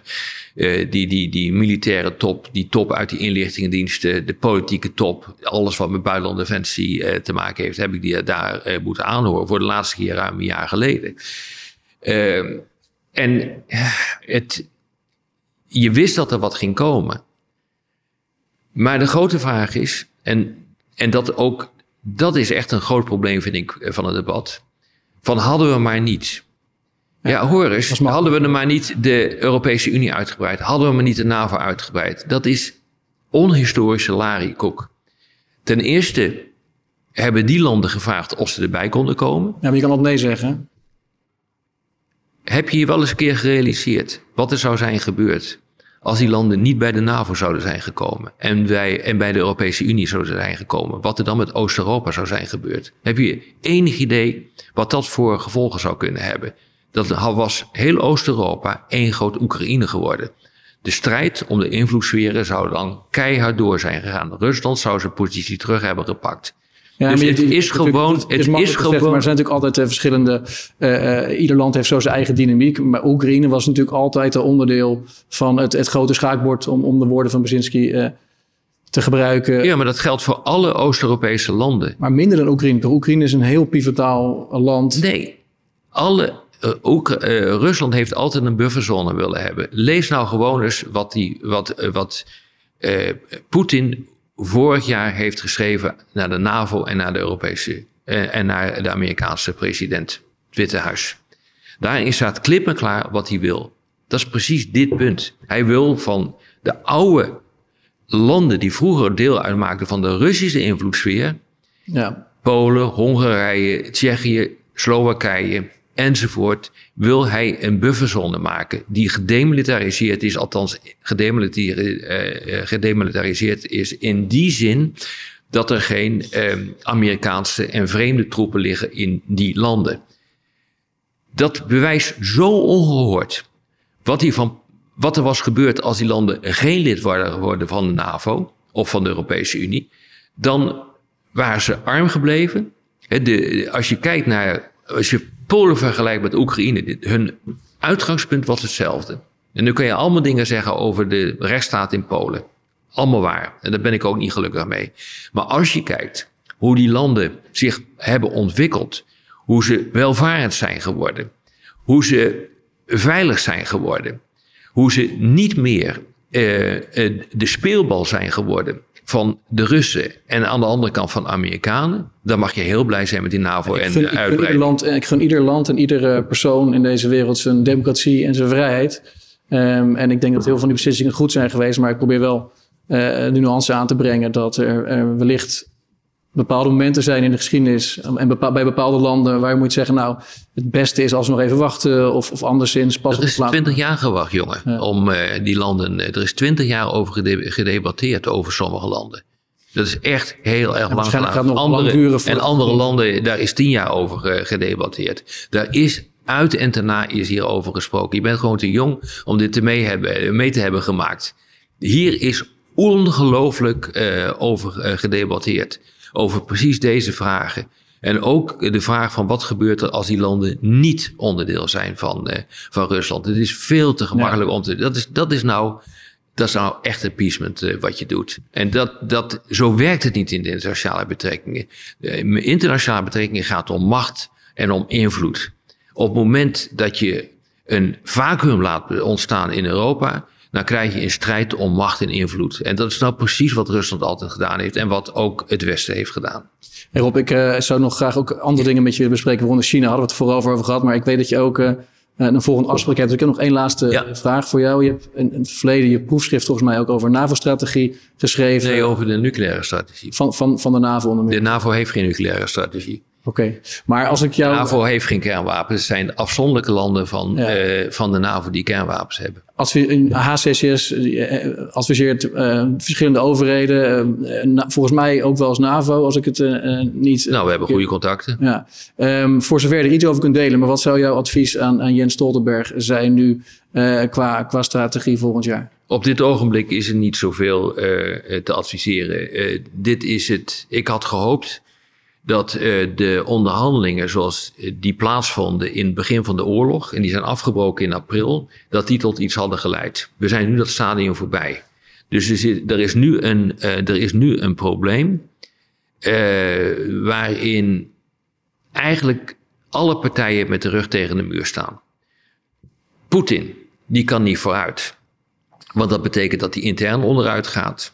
eh, die, die, die militaire top, die top uit die inlichtingendiensten, de politieke top, alles wat met buitenlandse defensie eh, te maken heeft, heb ik die daar eh, moeten aanhoren voor de laatste keer ruim een jaar geleden. En het, je wist dat er wat ging komen. Maar de grote vraag is, en, en dat ook, dat is echt een groot probleem, vind ik, eh, van het debat. Van hadden we maar niet. Ja, hoor eens, hadden we er maar niet de Europese Unie uitgebreid, hadden we maar niet de NAVO uitgebreid. Dat is onhistorische lariekoek. Ten eerste hebben die landen gevraagd of ze erbij konden komen. Ja, maar je kan altijd nee zeggen. Heb je je wel eens een keer gerealiseerd wat er zou zijn gebeurd als die landen niet bij de NAVO zouden zijn gekomen en, wij, en bij de Europese Unie zouden zijn gekomen? Wat er dan met Oost-Europa zou zijn gebeurd? Heb je enig idee wat dat voor gevolgen zou kunnen hebben? Dat was heel Oost-Europa één groot Oekraïne geworden. De strijd om de invloedssferen zou dan keihard door zijn gegaan. Rusland zou zijn positie terug hebben gepakt. Ja, Dus maar het is gewoon- Het is, gewoon- maar er zijn natuurlijk altijd eh, verschillende. eh, eh, ieder land heeft zo zijn eigen dynamiek. Maar Oekraïne was natuurlijk altijd een onderdeel van het, het grote schaakbord. Om, om de woorden van Brzezinski te gebruiken. Ja, maar dat geldt voor alle Oost-Europese landen. Maar minder dan Oekraïne. Oekraïne is een heel pivotaal land. Nee, alle, Oekra- Rusland heeft altijd een bufferzone willen hebben. Lees nou gewoon eens wat, die, wat, wat Poetin vorig jaar heeft geschreven naar de NAVO en naar de Europese eh, en naar de Amerikaanse president, het Witte Huis. Daarin staat klip en klaar wat hij wil. Dat is precies dit punt. Hij wil van de oude landen die vroeger deel uitmaakten van de Russische invloedssfeer, Ja. Polen, Hongarije, Tsjechië, Slowakije enzovoort, wil hij een bufferzone maken die gedemilitariseerd is, althans eh, eh, gedemilitariseerd is in die zin dat er geen eh, Amerikaanse en vreemde troepen liggen in die landen. Dat bewijst zo ongehoord wat, wat er was gebeurd als die landen geen lid waren geworden van de NAVO of van de Europese Unie. Dan waren ze arm gebleven. De, als je kijkt naar, als je Polen vergelijkt met Oekraïne, hun uitgangspunt was hetzelfde. En nu kun je allemaal dingen zeggen over de rechtsstaat in Polen. Allemaal waar. En daar ben ik ook niet gelukkig mee. Maar als je kijkt hoe die landen zich hebben ontwikkeld, hoe ze welvarend zijn geworden, hoe ze veilig zijn geworden, hoe ze niet meer eh, eh, de speelbal zijn geworden van de Russen en aan de andere kant van de Amerikanen, dan mag je heel blij zijn met die NAVO Ik en gun, de ik, gun ieder uitbreiding. land, ik gun ieder land en iedere persoon in deze wereld zijn democratie en zijn vrijheid. Ehm, en ik denk dat heel veel van die beslissingen goed zijn geweest. Maar ik probeer wel eh, de nuance aan te brengen dat er, er wellicht bepaalde momenten zijn in de geschiedenis. En bepa- bij bepaalde landen waar je moet zeggen, nou, het beste is als we nog even wachten. Of, of anderszins pas Er is. 20 jaar gewacht, jongen, Ja. om eh, die landen. Er is 20 jaar over gede- gedebatteerd over sommige landen. Dat is echt heel erg lang gedaan. nog lang duren voor- en andere landen, daar is 10 jaar over eh, gedebatteerd. Daar is uit en ten na is hierover gesproken. Je bent gewoon te jong om dit te mee, hebben, mee te hebben gemaakt. Hier is ongelooflijk eh, over eh, gedebatteerd. Over precies deze vragen. En ook de vraag van wat gebeurt er als die landen niet onderdeel zijn van, eh, van Rusland. Het is veel te gemakkelijk om te... Dat is, dat is nou... Dat is nou echt appeasement eh, wat je doet. En dat, dat, zo werkt het niet in de internationale betrekkingen. De internationale betrekkingen gaat om macht en om invloed. Op het moment dat je een vacuüm laat ontstaan in Europa, dan krijg je een strijd om macht en invloed. En dat is nou precies wat Rusland altijd gedaan heeft en wat ook het Westen heeft gedaan. Hey Rob, ik eh, zou nog graag ook andere dingen met je bespreken. Waaronder China hadden we het vooral over gehad. Maar ik weet dat je ook eh, een volgende afspraak hebt. Dus ik heb nog één laatste Ja. eh, vraag voor jou. Je hebt in, in het verleden je proefschrift volgens mij ook over NAVO-strategie geschreven. Nee, over de nucleaire strategie. van, van, van de NAVO onder meer. De NAVO heeft geen nucleaire strategie. Oké, maar als ik De jou... NAVO heeft geen kernwapens. Het zijn afzonderlijke landen van, Ja. eh, van de NAVO die kernwapens hebben. HCCS eh, adviseert eh, verschillende overheden, eh, na- volgens mij ook wel als NAVO, als ik het niet. Nou, we hebben goede contacten. Ja, Ehm, voor zover je er iets over kunt delen, maar wat zou jouw advies aan, aan Jens Stoltenberg zijn nu qua, qua strategie volgend jaar? Op dit ogenblik is er niet zoveel te adviseren. Dit is het. Ik had gehoopt dat eh, de onderhandelingen zoals eh, die plaatsvonden in het begin van de oorlog, en die zijn afgebroken in april, dat die tot iets hadden geleid. We zijn nu dat stadium voorbij. Dus er, er, is, nu een, eh, er is nu een probleem waarin eigenlijk alle partijen met de rug tegen de muur staan. Poetin, die kan niet vooruit. Want dat betekent dat hij intern onderuit gaat.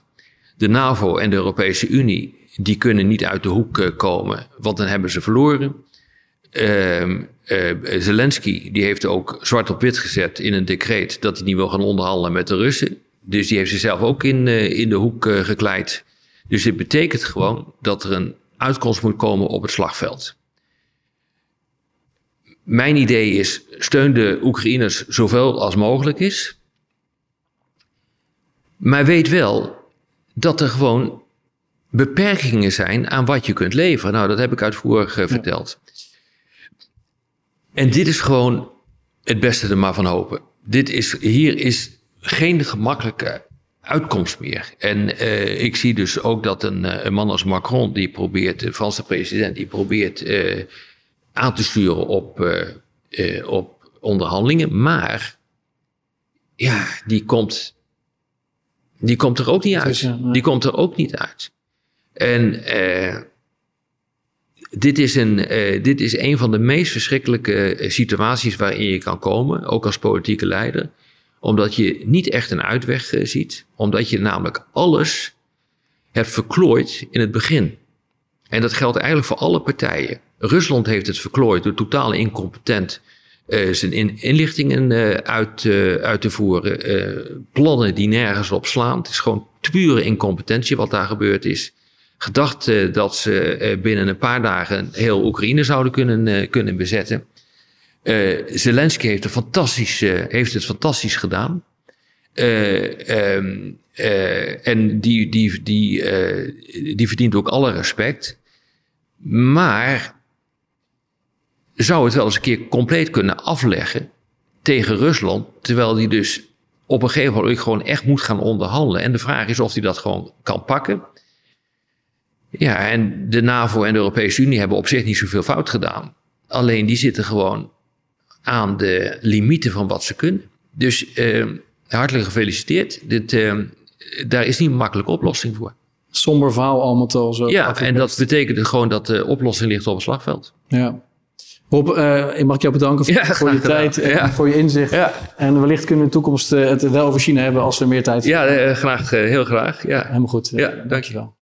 De NAVO en de Europese Unie, die kunnen niet uit de hoek eh, komen, want dan hebben ze verloren. Ehm, eh, Zelensky, die heeft ook zwart op wit gezet in een decreet dat hij niet wil gaan onderhandelen met de Russen. Dus die heeft zichzelf ook in, eh, in de hoek gekleid. Dus dit betekent gewoon dat er een uitkomst moet komen op het slagveld. Mijn idee is: steun de Oekraïners zoveel als mogelijk is. Maar weet wel dat er gewoon beperkingen zijn aan wat je kunt leveren. Nou, dat heb ik uitvoerig eh, verteld. En dit is gewoon het beste er maar van hopen. Dit is, hier is geen gemakkelijke uitkomst meer. En eh, ik zie dus ook dat een, eh, een man als Macron, die probeert, de Franse president, die probeert aan te sturen op, eh, op onderhandelingen. Maar ja, die komt, die komt er ook niet uit. Die komt er ook niet uit. En eh, dit, is een, eh, dit is een van de meest verschrikkelijke eh, situaties waarin je kan komen, ook als politieke leider. Omdat je niet echt een uitweg ziet. Omdat je namelijk alles hebt verklooid in het begin. En dat geldt eigenlijk voor alle partijen. Rusland heeft het verklooid door totaal incompetent zijn in, inlichtingen uit, uit te voeren. plannen die nergens op slaan. Het is gewoon pure incompetentie wat daar gebeurd is. Gedacht uh, dat ze uh, binnen een paar dagen heel Oekraïne zouden kunnen, uh, kunnen bezetten. Zelensky heeft, heeft het fantastisch gedaan. Um, en die, die, die, die verdient ook alle respect. Maar zou het wel eens een keer compleet kunnen afleggen tegen Rusland, terwijl die dus op een gegeven moment gewoon echt moet gaan onderhandelen. En de vraag is of hij dat gewoon kan pakken. Ja, en de NAVO en de Europese Unie hebben op zich niet zoveel fout gedaan. Alleen die zitten gewoon aan de limieten van wat ze kunnen. Dus eh, hartelijk gefeliciteerd. Dit, eh, daar is niet een makkelijke oplossing voor. Somber verhaal allemaal al zo. Ja, en dat betekent dus gewoon dat de oplossing ligt op het slagveld. Ja. Rob, uh, ik mag jou bedanken voor, ja, voor je tijd en voor je inzicht. Ja. En wellicht kunnen we in de toekomst het wel over China hebben als we meer tijd hebben. Ja, graag, heel graag. Ja. Helemaal goed. Ja, dankjewel.